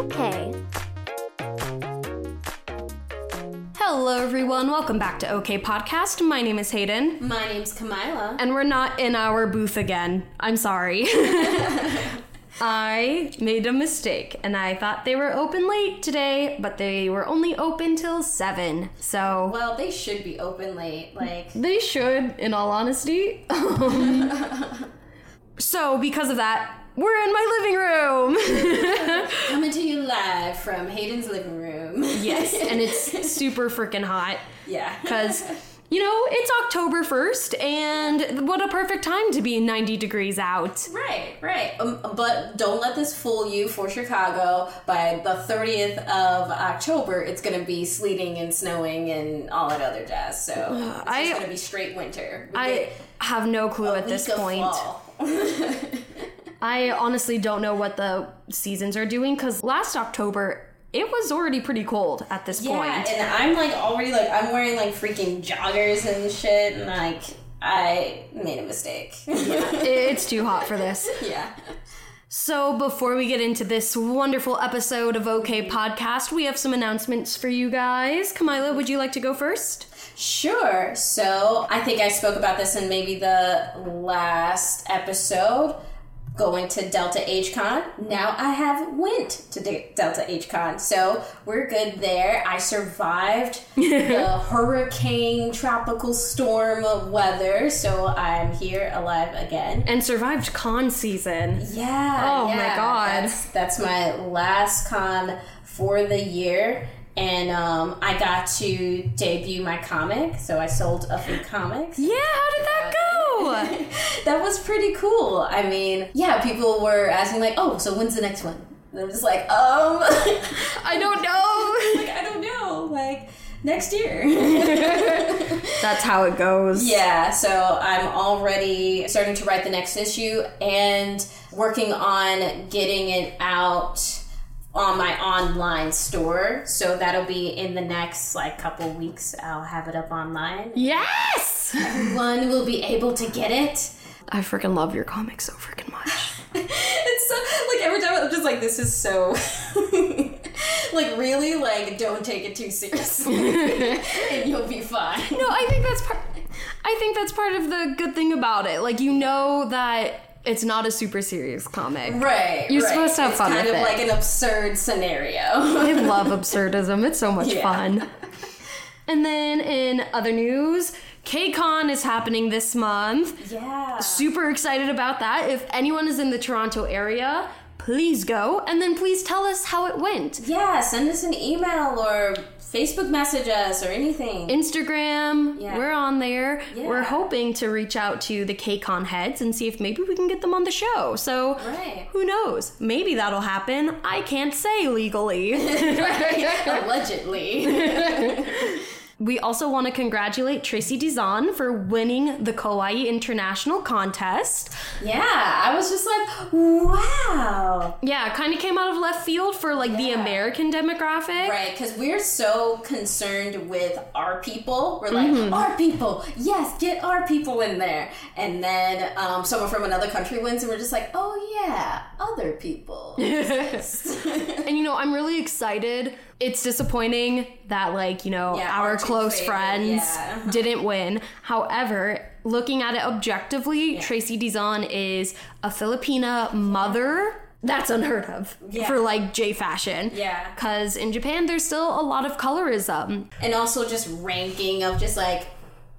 Okay. Hello, everyone. Welcome back to OK Podcast. My name is Hayden, My name's Kamila. and we're not in our booth again. I'm sorry. I made a mistake, and I thought they were open late today, but they were only open till 7. So Well, they should be open late. Like, they should, in all honesty. Um, so, because of that, we're in my living room. coming to you live from Hayden's living room. yes, and it's super freaking hot. yeah. because you know it's october 1st and what a perfect time to be 90 degrees out Right, right. Um, but don't let this fool you for Chicago. By the 30th of October, it's going to be sleeting and snowing and all that other jazz. So it's I- going to be straight winter. We i have no clue at this point. i honestly don't know what the seasons are doing because last october it was already pretty cold at this point. Yeah, point and I'm like already like I'm wearing like freaking joggers and shit, and like I made a mistake. it's too hot for this yeah. so before we get into this wonderful episode of okay podcast we have some announcements for you guys kamila would you like to go first Sure. So I think I spoke about this in maybe the last episode. Going to Delta H Con. Now I have went to De- Delta H Con, so we're good there. I survived the hurricane, tropical storm weather, so I'm here alive again. and survived con season Yeah. Oh my God. That's, that's my last con for the year. And um, I got to debut my comic, so I sold a few comics. yeah how did that go that was pretty cool. I mean, yeah, people were asking like, "Oh, so when's the next one?" And I'm just like, um, I don't know. like I don't know, like next year. That's how it goes. Yeah, so I'm already starting to write the next issue and working on getting it out on my online store. So that'll be in the next like couple weeks. I'll have it up online. Yes! Everyone will be able to get it. I freaking love your comics so freaking much. It's so like every time I'm just like this is so like really like don't take it too seriously and you'll be fine. no, I think that's part. I think that's part of the good thing about it. Like you know that it's not a super serious comic. Right. You're right. supposed to have it's fun It's kind with of it. like an absurd scenario. I love absurdism. It's so much Yeah. fun. And then in other news, KCON is happening this month. yeah. Super excited about that. If anyone is in the Toronto area, please go and then please tell us how it went. Yeah, send us an email or Facebook message us or anything. Instagram, Yeah. we're on there. Yeah. We're hoping to reach out to the KCON heads and see if maybe we can get them on the show. So Right. who knows? Maybe that'll happen. I can't say legally. Allegedly. we also want to congratulate Tracy Dizon for winning the Kawaii International Contest. yeah, I was just like, wow. Yeah, kind of came out of left field for like the American demographic. Right, because we're so concerned with our people. We're like, Mm-hmm. our people, yes, get our people in there. And then um, someone from another country wins, and we're just like, oh yeah, other people. And you know, I'm really excited. It's disappointing that like, you know, Yeah, our close favorite, friends yeah. didn't win. However, looking at it objectively, Tracy Dizon is a Filipina mother. That's unheard of Yeah. for like J fashion. Yeah. Cuz in Japan there's still a lot of colorism. and also just ranking of just like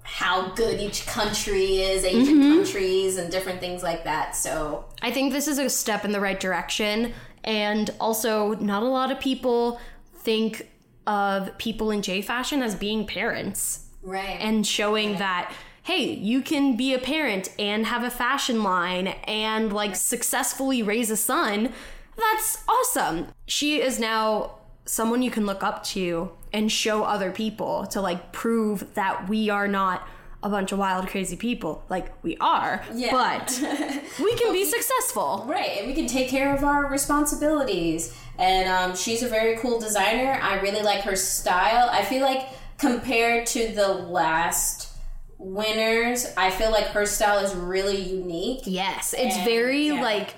how good each country is, Asian mm-hmm. countries, and different things like that. So I think this is a step in the right direction. And also, not a lot of people think of people in J fashion as being parents right, and showing that, hey, you can be a parent and have a fashion line and like successfully raise a son. That's awesome. She is now someone you can look up to and show other people to like prove that we are not a bunch of wild, crazy people. Like we are, Yeah. but we can be successful. right, and we can take care of our responsibilities. And um, she's a very cool designer. I really like her style. I feel like compared to the last winners, I feel like her style is really unique. Yes, it's And, very yeah. like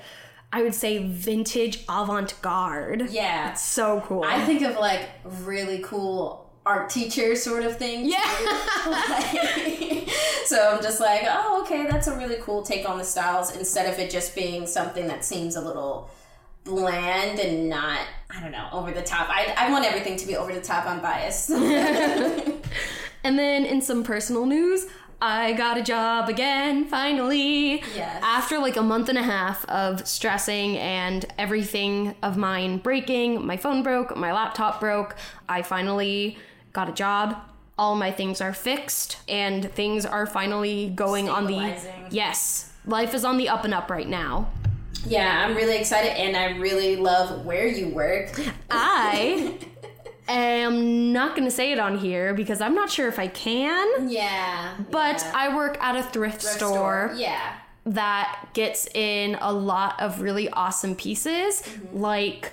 I would say vintage avant-garde. Yeah. It's so cool. I think of like really cool art teacher sort of thing. Yeah. Like- so I'm just like, oh, okay, that's a really cool take on the styles instead of it just being something that seems a little bland and not, I don't know, over the top. I, I want everything to be over the top. I'm biased. And then in some personal news, I got a job again, finally. Yes. After like a month and a half of stressing and everything of mine breaking, my phone broke, my laptop broke, I finally got a job. All my things are fixed and things are finally going on the Yes. Life is on the up and up right now. yeah, I'm really excited and I really love where you work. I am not going to say it on here because I'm not sure if I can, Yeah. but yeah. I work at a thrift, Thrift store. Yeah. that gets in a lot of really awesome pieces. Mm-hmm. Like a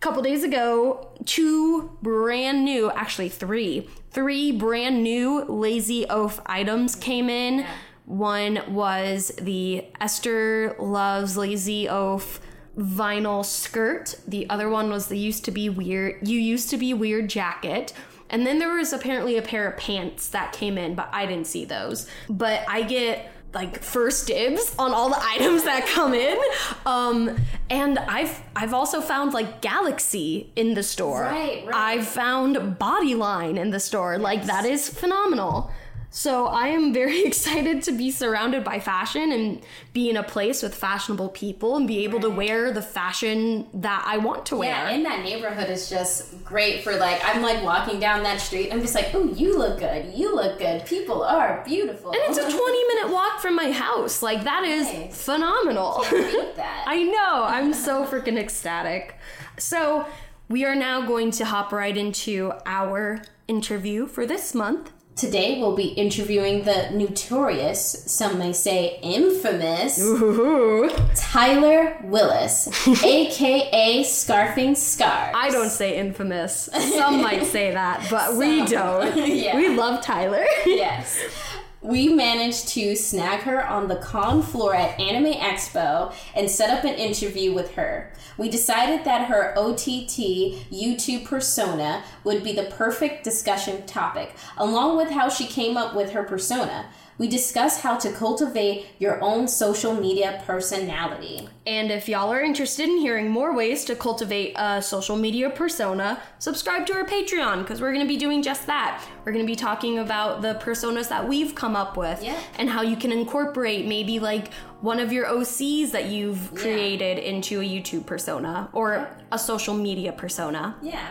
couple days ago, two brand new, actually three, three brand new Lazy Oaf items came in. One was the Esther Loves Lazy Oaf vinyl skirt. The other one was the used to be weird you used to be weird jacket. And then there was apparently a pair of pants that came in, but I didn't see those. But I get like first dibs on all the items that come in. Um, and I've I've also found like Galaxy in the store. Right, right. I've found Bodyline in the store. Like that is phenomenal. So I am very excited to be surrounded by fashion and be in a place with fashionable people and be able to wear the fashion that I want to wear. Yeah, in that neighborhood is just great for like I'm like walking down that street. I'm just like, oh, you look good. You look good. People are beautiful. and it's a 20 minute walk from my house. Like that is Nice. phenomenal. That. I know. I'm so freaking ecstatic. So, we are now going to hop right into our interview for this month. Today we'll be interviewing the notorious, some may say infamous, Ooh. Tyler Willis, aka Scarfing Scarves. I don't say infamous. Some might say that, but we don't. Yeah. We love Tyler. yes. We managed to snag her on the con floor at Anime Expo and set up an interview with her. We decided that her OTT YouTube persona would be the perfect discussion topic, along with how she came up with her persona. We discuss how to cultivate your own social media personality. And if y'all are interested in hearing more ways to cultivate a social media persona, subscribe to our Patreon because we're going to be doing just that. We're going to be talking about the personas that we've come up with Yeah. and how you can incorporate maybe like one of your OCs that you've created into a YouTube persona or a social media persona. Yeah.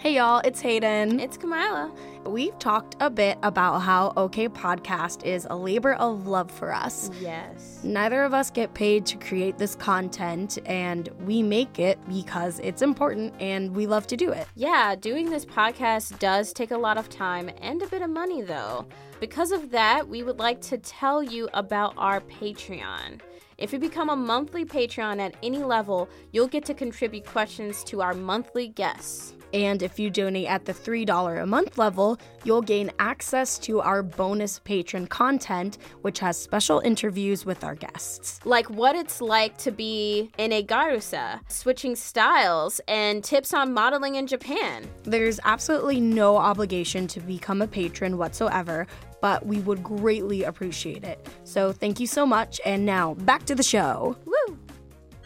Hey y'all, it's Hayden. It's Kamila. We've talked a bit about how OK Podcast is a labor of love for us. Yes. Neither of us get paid to create this content, and we make it because it's important and we love to do it. Yeah, doing this podcast does take a lot of time and a bit of money, though. Because of that, we would like to tell you about our Patreon. If you become a monthly Patreon at any level, you'll get to contribute questions to our monthly guests. And if you donate at the $3 a month level, you'll gain access to our bonus patron content, which has special interviews with our guests. Like what it's like to be in a Gyarusa, switching styles, and tips on modeling in Japan. There's absolutely no obligation to become a patron whatsoever, but we would greatly appreciate it. So thank you so much, and now back to the show. Woo!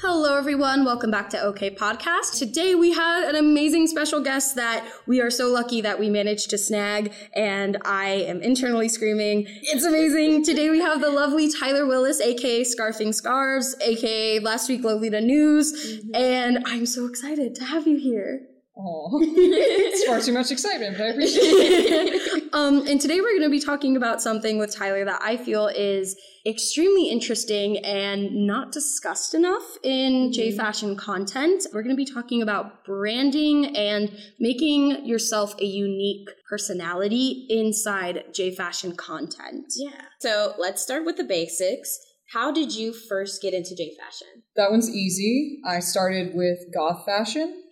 Hello, everyone. Welcome back to OK Podcast. Today we have an amazing special guest that we are so lucky that we managed to snag, and I am internally screaming. It's amazing. Today we have the lovely Tyler Willis, aka Scarfing Scarves, aka Last Week Lolita News, mm-hmm. and I'm so excited to have you here. Oh, it's far too much excitement, but I appreciate it. um, and today we're going to be talking about something with Tyler that I feel is extremely interesting and not discussed enough in J fashion content. We're going to be talking about branding and making yourself a unique personality inside J fashion content. Yeah. So let's start with the basics. How did you first get into J fashion? That one's easy. I started with goth fashion,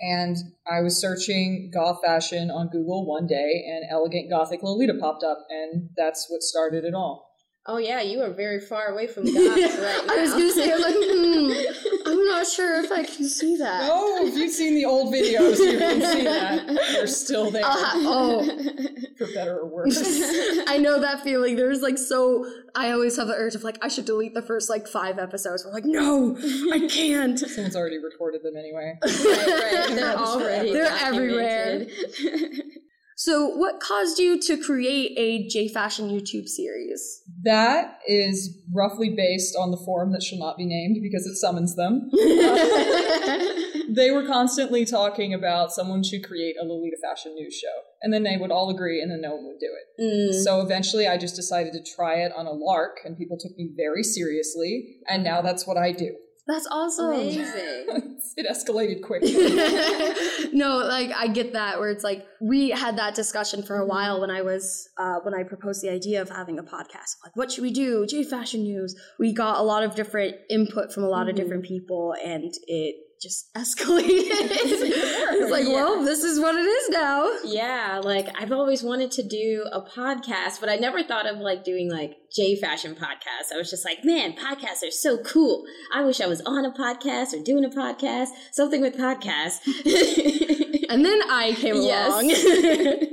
and I was searching goth fashion on Google one day, and Elegant Gothic Lolita popped up, and that's what started it all. Oh yeah, you are very far away from God right now. I was gonna say, I'm like, hmm, I'm not sure if I can see that. Oh, if you've seen the old videos, you can see that. They're still there, I'll ha- oh, for better or worse. I know that feeling. There's like so. I always have the urge of like I should delete the first like five episodes. We're like, no, I can't. Someone's already recorded them anyway. right, right. They're already They're documented. So, what caused you to create a J Fashion YouTube series? That is roughly based on the forum that shall not be named because it summons them. they were constantly talking about someone should create a Lolita fashion news show. And then they would all agree, and then no one would do it. Mm. So eventually, I just decided to try it on a lark, and people took me very seriously. And now that's what I do. That's awesome. Amazing. it escalated quickly. no, like I get that where it's like we had that discussion for a while when I was uh, when I proposed the idea of having a podcast. Like, what should we do? J Fashion News. We got a lot of different input from a lot of different people, and it just escalated. it's like, well, this is what it is now. Yeah, like I've always wanted to do a podcast, but I never thought of like doing like J Fashion podcast. I was just like, man, podcasts are so cool. I wish I was on a podcast or doing a podcast, something with podcasts. And then I came Yes. along.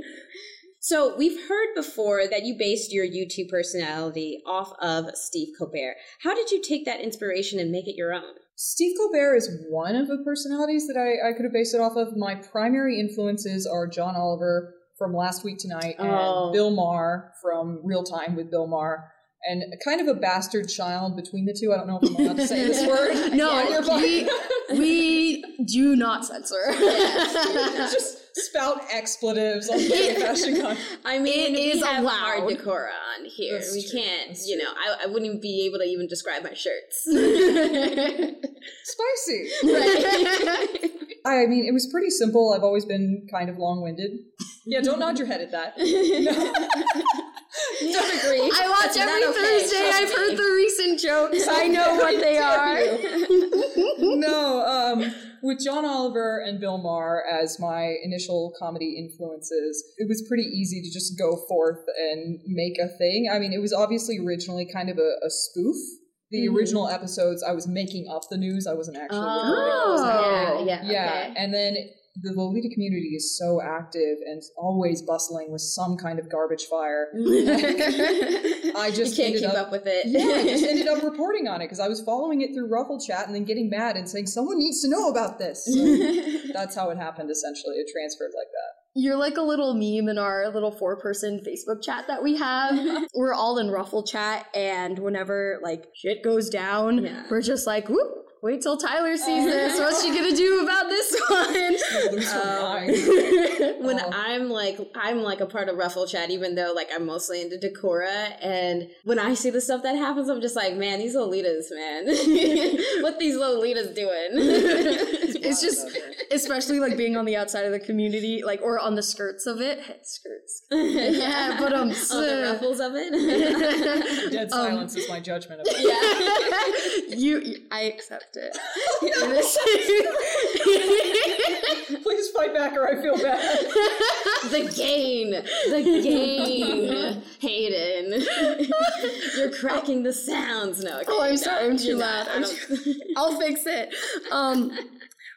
so we've heard before that you based your YouTube personality off of Steve Colbert. How did you take that inspiration and make it your own? Steve Colbert is one of the personalities that I, I could have based it off of. My primary influences are John Oliver from Last Week Tonight and Oh. Bill Maher from Real Time with Bill Maher. And kind of a bastard child between the two. I don't know if I'm allowed to say this word. no, we, we do not censor. Just spout expletives on the fashion con. I mean, it is we have allowed. hard decor on here. That's we true. can't, That's you know, I, I wouldn't be able to even describe my shirts. Spicy. right. I mean, it was pretty simple. I've always been kind of long winded. Yeah, don't nod your head at that. Don't agree. I watch That's every not okay, Thursday. trust I've heard the recent jokes. I know what they are. no, um, with John Oliver and Bill Maher as my initial comedy influences, it was pretty easy to just go forth and make a thing. I mean, it was obviously originally kind of a, a spoof. The mm-hmm. original episodes, I was making up the news. I wasn't actually. Oh. yeah, yeah, yeah, okay. and then the Lolita community is so active and always bustling with some kind of garbage fire. I just you can't keep up- up with it. Yeah, I just ended up reporting on it because I was following it through Ruffle Chat and then getting mad and saying someone needs to know about this. So that's how it happened. Essentially, it transferred like that. You're like a little meme in our little four person Facebook chat that we have. we're all in Ruffle chat, and whenever like shit goes down, Yeah. we're just like, whoop, wait till Tyler sees this. What's she gonna do about this one? Um, when Oh. I'm like I'm like a part of Ruffle Chat, even though like I'm mostly into Decora, and when I see the stuff that happens, I'm just like, man, these Lolitas, man, what these Lolitas doing? It's just, especially like being on the outside of the community, like or on the skirts of it, skirts. Yeah, but um, on the ruffles of it. Dead Um, silence is my judgment of it. you, you- I accept it. Please fight back or I feel bad. the gain, the gain, Hayden. You're cracking the sounds. No, okay, Oh, I'm no, sorry, I'm too you're loud. not. I I'm don't- I'll fix it. Um,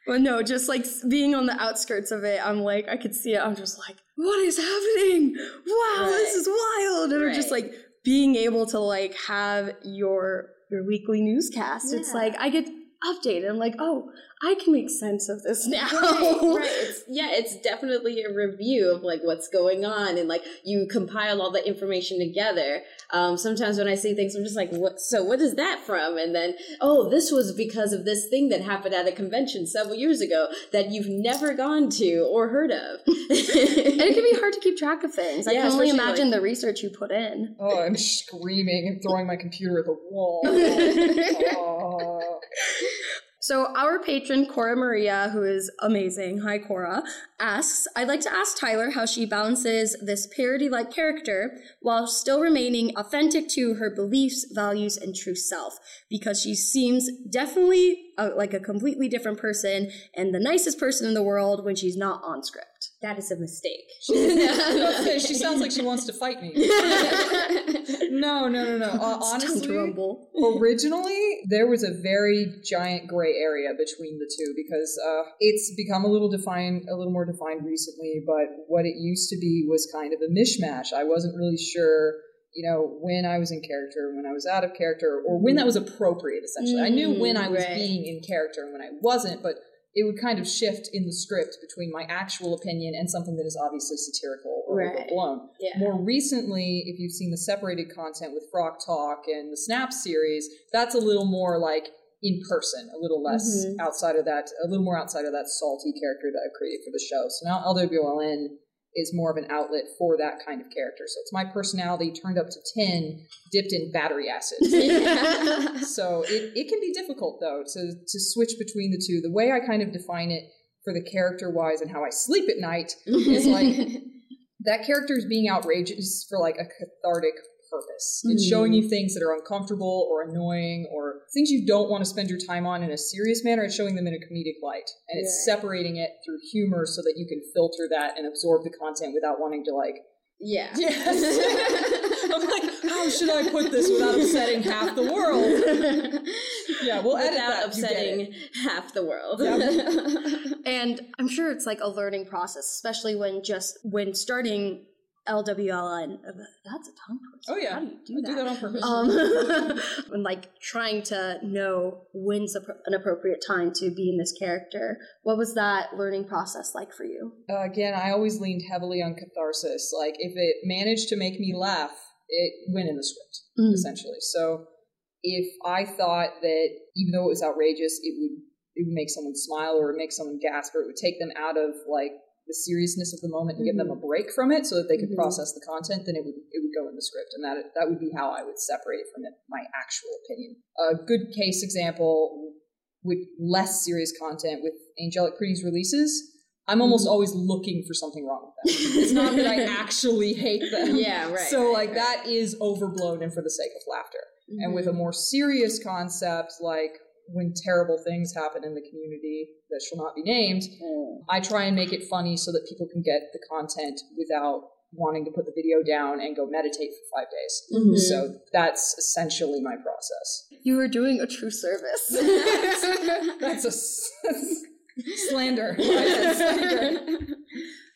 but no, just like being on the outskirts of it, I'm like, I could see it. I'm just like, what is happening? Wow, this is wild. And I'm just like being able to like have your your weekly newscast. It's like I get updated. I'm like, oh, I can make sense of this now. right, right. It's, yeah, it's definitely a review of like what's going on, and like you compile all the information together. Um, sometimes when I see things, I'm just like, "What? So what is that from?" And then, oh, this was because of this thing that happened at a convention several years ago that you've never gone to or heard of. And it can be hard to keep track of things. I Yeah, can only imagine like- the research you put in. Oh, I'm screaming and throwing my computer at the wall. Oh. So, our patron, Cora Maria, who is amazing, hi Cora, asks I'd like to ask Tyler how she balances this parody like character while still remaining authentic to her beliefs, values, and true self, because she seems definitely a, like a completely different person and the nicest person in the world when she's not on script. That is a mistake. she sounds like she wants to fight me. no, no, no, no. Uh, It's time to honestly, originally there was a very giant gray area between the two because uh, it's become a little defined, a little more defined recently. But what it used to be was kind of a mishmash. I wasn't really sure. You know, when I was in character, when I was out of character, or when that was appropriate, essentially. I knew when I was right. being in character and when I wasn't, but it would kind of shift in the script between my actual opinion and something that is obviously satirical or Right. overblown. Yeah. More recently, if you've seen the separated content with Frog Talk and the Snap series, that's a little more like in person, a little less Mhm. outside of that, a little more outside of that salty character that I've created for the show. So now LWLN is more of an outlet for that kind of character. So it's my personality turned up to 10, dipped in battery acid. so it, it can be difficult though to to switch between the two. The way I kind of define it for the character wise and how I sleep at night is like that character is being outrageous for like a cathartic purpose. It's showing you mm. things that are uncomfortable or annoying or things you don't want to spend your time on in a serious manner. It's showing them in a comedic light. And it's separating it through humor so that you can filter that and absorb the content without wanting to like yeah. Yes. I'm like, how should I put this without upsetting half the world? Yeah, we'll edit Without that. You get it. upsetting half the world. And I'm sure it's like a learning process, especially when just when starting LWLN. That's a tongue twister. Oh yeah, How do you do I that? do that on purpose. Um, and like trying to know when's an appropriate time to be in this character. What was that learning process like for you? uh, again, I always leaned heavily on catharsis. Like if it managed to make me laugh, it went in the script Mm. essentially. So if I thought that even though it was outrageous, it would it would make someone smile or make someone gasp or it would take them out of like the seriousness of the moment and give them a break from it so that they could Mhm. process the content, then it would it would go in the script, and that that would be how I would separate it from it, my actual opinion. A good case example with less serious content with Angelic Pretty's releases. I'm almost always looking for something wrong with them. It's not that I actually hate them. Yeah, right, So like right. that is overblown and for the sake of laughter. And with a Mm-hmm. more serious concept like when terrible things happen in the community that shall not be named, I try and make it funny so that people can get the content without wanting to put the video down and go meditate for five days. Mm-hmm. So that's essentially my process. You are doing a true service. That's a s- slander. Slander.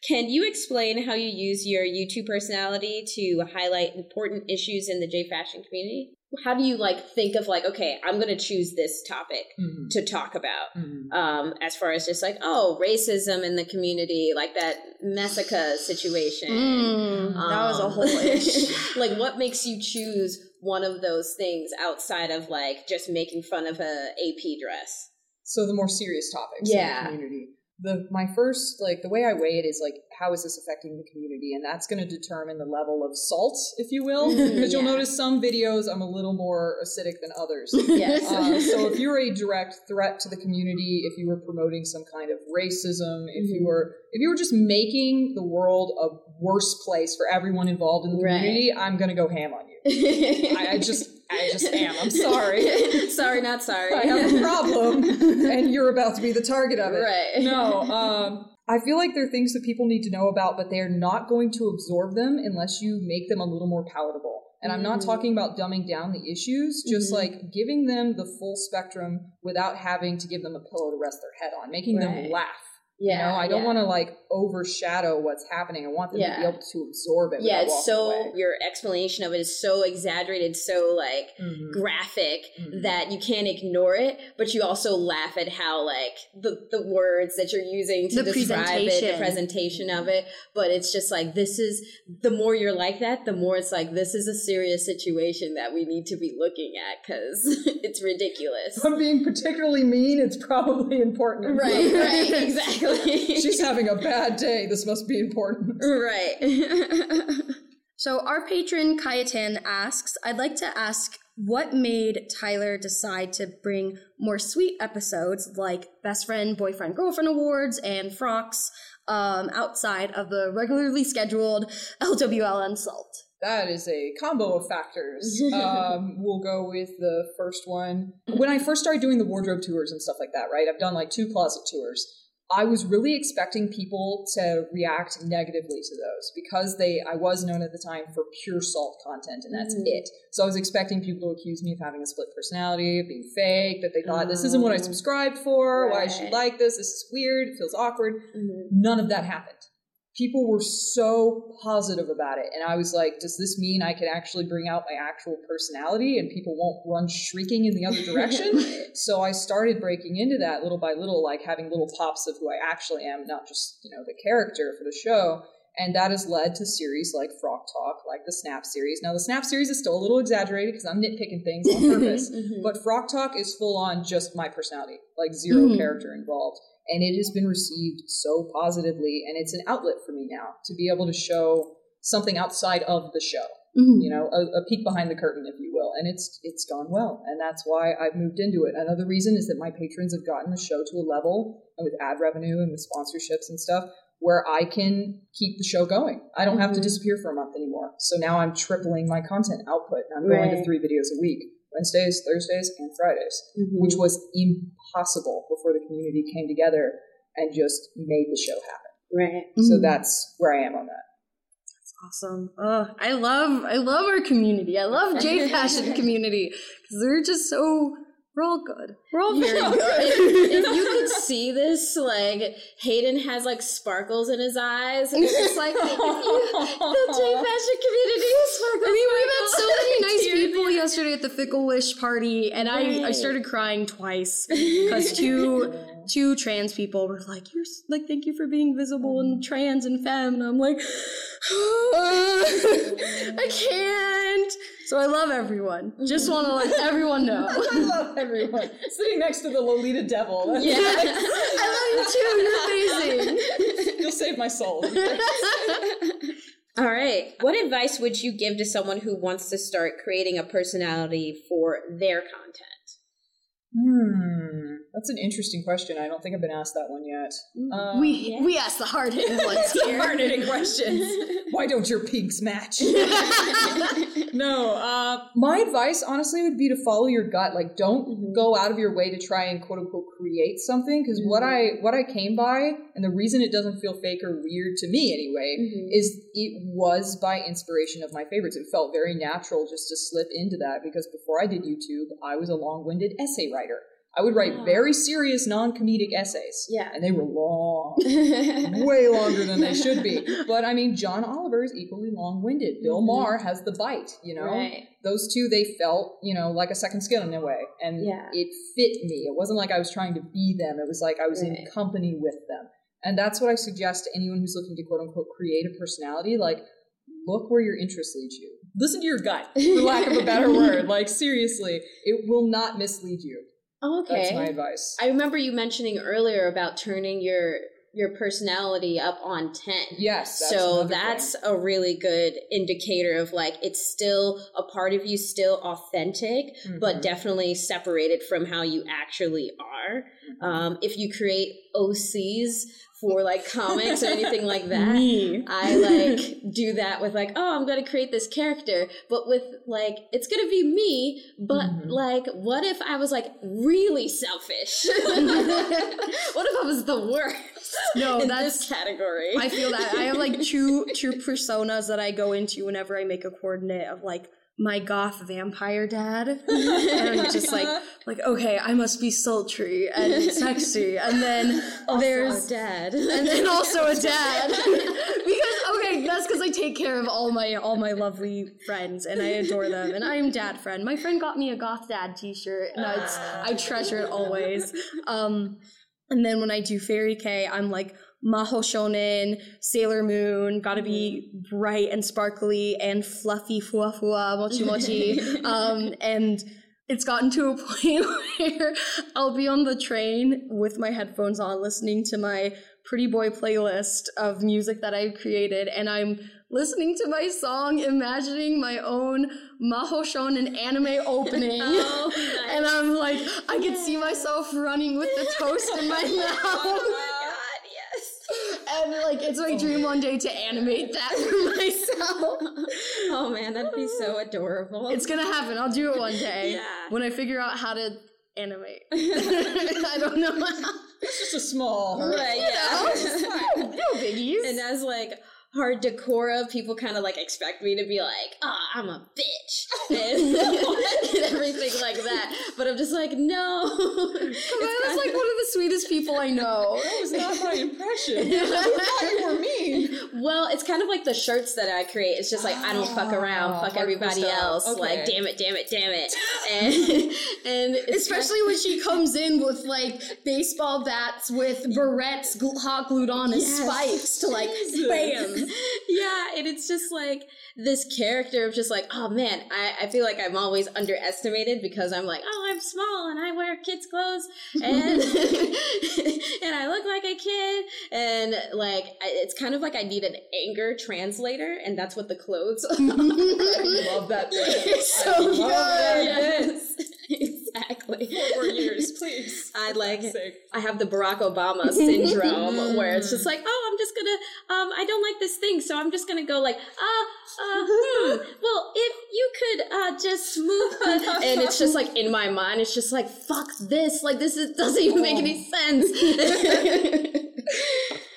Can you explain how you use your YouTube personality to highlight important issues in the J fashion community? How do you like think of like, okay, I'm going to choose this topic Mhm. to talk about? Mhm. Um, as far as just like, oh, racism in the community, like that Messica situation. Mm, that was a Um, whole ish. like, what makes you choose one of those things outside of like just making fun of a AP dress? So the more serious topics Yeah. in the community. The my first like the way I weigh it is like how is this affecting the community, and that's going to determine the level of salt, if you will. Mm, Because you'll notice some videos I'm a little more acidic than others. Yes. Uh, so if you're a direct threat to the community, if you were promoting some kind of racism, if Mm-hmm. you were if you were just making the world a worse place for everyone involved in the Right. community, I'm gonna go ham on you. I, I just I just am. I'm sorry. sorry, not sorry. I have a problem, and you're about to be the target of it. Right. No, um, I feel like there are things that people need to know about, but they're not going to absorb them unless you make them a little more palatable. And I'm not Mm. talking about dumbing down the issues, just Mhm. like giving them the full spectrum without having to give them a pillow to rest their head on, making them laugh. Yeah. you know, I don't yeah. want to like overshadow what's happening. I want them to be able to absorb it. Yeah, it's so away. your explanation of it is so exaggerated, so like Mhm. graphic Mhm. that you can't ignore it, but you also laugh at how like the the words that you're using to The describe it, the presentation. presentation of it. But it's just like this is the more you're like that, the more it's like this is a serious situation that we need to be looking at because it's ridiculous. If I'm being particularly mean, it's probably important. right, right, exactly. She's having a bad day. This must be important. right. So our patron Kayatin asks, I'd like to ask what made Tyler decide to bring more sweet episodes like best friend, boyfriend, girlfriend awards and frocks um, outside of the regularly scheduled LWLN Salt. That is a combo of factors. um, we'll go with the first one. When I first started doing the wardrobe tours and stuff like that, right? I've done like two closet tours. I was really expecting people to react negatively to those because they I was known at the time for pure salt content and that's mm. it. So I was expecting people to accuse me of having a split personality, of being fake, that they thought this isn't what I mm. subscribed for, why is she like this? This is weird, it feels awkward. Mm-hmm. None of that happened. People were so positive about it. And I was like, does this mean I can actually bring out my actual personality and people won't run shrieking in the other direction? So I started breaking into that little by little, like having little pops of who I actually am, not just, you know, the character for the show. And that has led to series like Frog Talk, like the Snap series. Now, the Snap series is still a little exaggerated because I'm nitpicking things on purpose, mm-hmm. but Frog Talk is full on just my personality, like 0 mm-hmm. character involved. And it has been received so positively, and it's an outlet for me now to be able to show something outside of the show mm-hmm. you know, a, a peek behind the curtain, if you will, and it's it's gone well, and that's why I've moved into it. Another reason is that my patrons have gotten the show to a level, and with ad revenue and with sponsorships and stuff, where I can keep the show going. I don't have to mm-hmm. disappear for a month anymore. So now I'm tripling my content output. I'm going to three videos a week, Wednesdays, Thursdays, and Fridays, mm-hmm. which was impossible before the community came together and just made the show happen. Right. So mm-hmm. that's where I am on that. That's awesome. Oh, I love I love our community. I love J Fashion community because they're just so we're all good. We're all very good. if, if you could see this, like Hayden has like sparkles in his eyes, and it's just like you, the J fashion community is sparkles. I mean, yesterday at the Fickle Wish party, and I, I started crying twice because two two trans people were like, "You're like, thank you for being visible and trans and femme," and I'm like, ah, I can't. So I love everyone. Just want to let everyone know. I love everyone sitting next to the Lolita Devil. That's- I love you too. You're amazing. You'll save my soul. All right. What advice would you give to someone who wants to start creating a personality for their content? Hmm, that's an interesting question. I don't think I've been asked that one yet. Um, We we asked the hard hitting ones here. hard-hitting questions. Why don't your pinks match? no, uh, my advice honestly would be to follow your gut. Like, don't go out of your way to try and quote unquote create something. Because what I what I came by, and the reason it doesn't feel fake or weird to me anyway, is it was by inspiration of my favorites. It felt very natural just to slip into that because before I did YouTube, I was a long-winded essay writer. I would write very serious, non-comedic essays. Yeah. and they were long way longer than they should be. But I mean, John Oliver is equally long winded. Bill mm-hmm. Maher has the bite, you know? Right. Those two, they felt, you know, like a second skin in a way. And Yeah. it fit me. It wasn't like I was trying to be them, it was like I was in company with them. And that's what I suggest to anyone who's looking to quote unquote create a personality. Like, look where your interests lead you. Listen to your gut, for lack of a better word. Like, seriously, it will not mislead you. Okay. That's my advice. I remember you mentioning earlier about turning your your personality up on 10. Yes. That's so that's a really good indicator of like it's still a part of you still authentic but Mhm. definitely separated from how you actually are Mm-hmm. um, if you create ocs for like comics or anything like that Me. I like do that with like, oh, I'm gonna create this character, but with like, it's gonna be me, but Mhm. like, what if I was like really selfish? what if I was the worst No, in that's this category? I feel that I have like two two personas that I go into whenever I make a coordinate of like my goth vampire dad, and I'm just like like okay, I must be sultry and sexy, and then there's dad. and then also a dad. Because okay that's because i take care of all my all my lovely friends and i adore them. And i am dad friend. My friend got me a goth dad t-shirt and it's, i treasure it always. Um and then when i do fairy kei i'm like maho shonen sailor moon gotta be bright and sparkly and fluffy fua fua mochi mochi. Um and it's gotten to a point where I'll be on the train with my headphones on listening to my pretty boy playlist of music that I've created and I'm listening to my song imagining my own Maho Shonen anime oh, opening Oh, nice. and I'm like I could see myself running with the toast in my mouth oh my god, yes. and like it's my oh, dream one day to animate that for myself. oh man, that'd be so adorable. It's gonna happen. I'll do it one day Yeah. when I figure out how to animate. I don't know. It's just a small. right, yeah. No biggies. and as like hard decora, people kind of like expect me to be like, "Ah, I'm a bitch," and everything like that. But I'm just like, no. That's like one of the sweetest people I know. That was not my impression. I thought you were mean. Well, it's kind of like the shirts that I create. It's just like I don't fuck around, Ah, fuck everybody else. Okay. Like, damn it, damn it, damn it, and and Especially when she comes in with like baseball bats with barrettes gl- hot glued on and Yes. spikes to like bam. yeah, and it's just like this character of just like, oh man, I, I feel like I'm always underestimated because I'm like, oh, I'm small and I wear kids' clothes and and I look like a kid and like it's kind of like I need an anger translator and that's what the clothes are. I love that. It's I so love that. good. yes, exactly. Four years, please. I like sake. I have the Barack Obama syndrome where it's just like, oh, I'm just gonna, um, I don't like this thing, so I'm just gonna go like, uh, uh, hmm, well, if you could, uh, just move, but, and it's just like in my mind, it's just like, fuck this, like this is, doesn't even make any sense.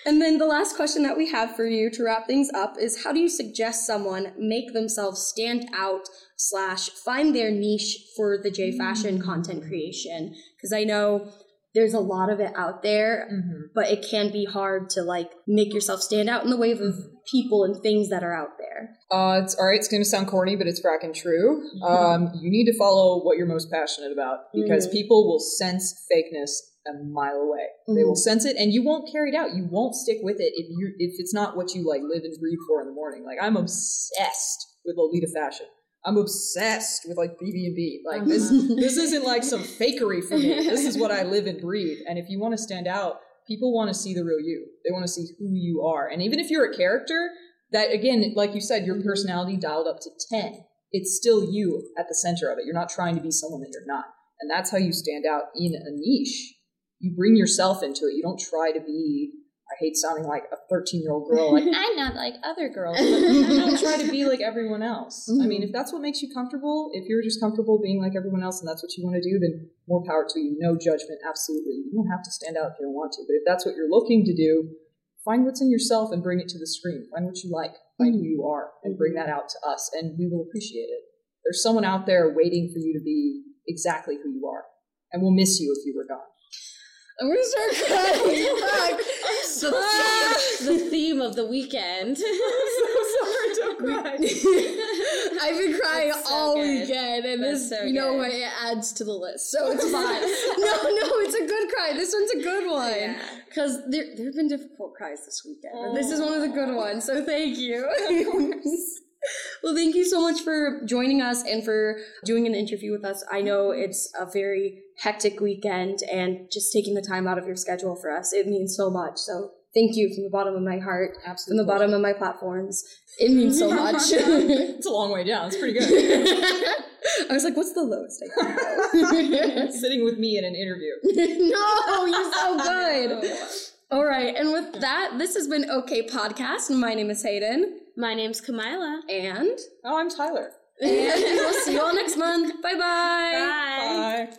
And then the last question that we have for you to wrap things up is how do you suggest someone make themselves stand out slash find their niche for the J fashion content creation? Because I know there's a lot of it out there, but it can be hard to like make yourself stand out in the wave of people and things that are out there. Uh, it's all right. It's going to sound corny, but it's fracking true. Um, you need to follow what you're most passionate about because Mhm. people will sense fakeness a mile away. They will sense it, and you won't carry it out. You won't stick with it if you if it's not what you like live and breathe for in the morning. Like I'm obsessed with Lolita fashion. I'm obsessed with like BB&B. Like uh-huh. this this isn't like some fakery for me. This is what I live and breathe. And if you want to stand out, people want to see the real you. They want to see who you are. And even if you're a character, that again, like you said, your mm-hmm. personality dialed up to 10. It's still you at the center of it. You're not trying to be someone that you're not. And that's how you stand out in a niche. You bring yourself into it. You don't try to be I hate sounding like a 13 year old girl. Like, I'm not like other girls. But don't try to be like everyone else. I mm-hmm. mean, if that's what makes you comfortable, if you're just comfortable being like everyone else and that's what you want to do, then more power to you. No judgment. Absolutely. You don't have to stand out if you don't want to. But if that's what you're looking to do, find what's in yourself and bring it to the screen. Find what you like. Find who mm-hmm. you are and bring that out to us and we will appreciate it. There's someone out there waiting for you to be exactly who you are. And we'll miss you if you were gone. I'm gonna start crying. Fuck. the, the theme of the weekend. I'm So sorry, don't cry. I've been crying so all good. weekend, and That's this, so you know, good. it adds to the list, so it's fine. no, no, it's a good cry. This one's a good one Yeah. because there there have been difficult cries this weekend, but this oh. is one of the good ones. So thank you. well, thank you so much for joining us and for doing an interview with us. I know it's a very hectic weekend, and just taking the time out of your schedule for us, it means so much. So. Thank you from the bottom of my heart, from the bottom of my platforms. It means so much. It's a long way down. It's pretty good. I was like, what's the lowest I can go? Sitting with me in an interview. no, you're so good. All right, and with that, this has been OK Podcast. My name is Hayden, My name's Kamila. and, Oh, I'm Tyler. and we'll see you all next month. Bye-bye. Bye. Bye.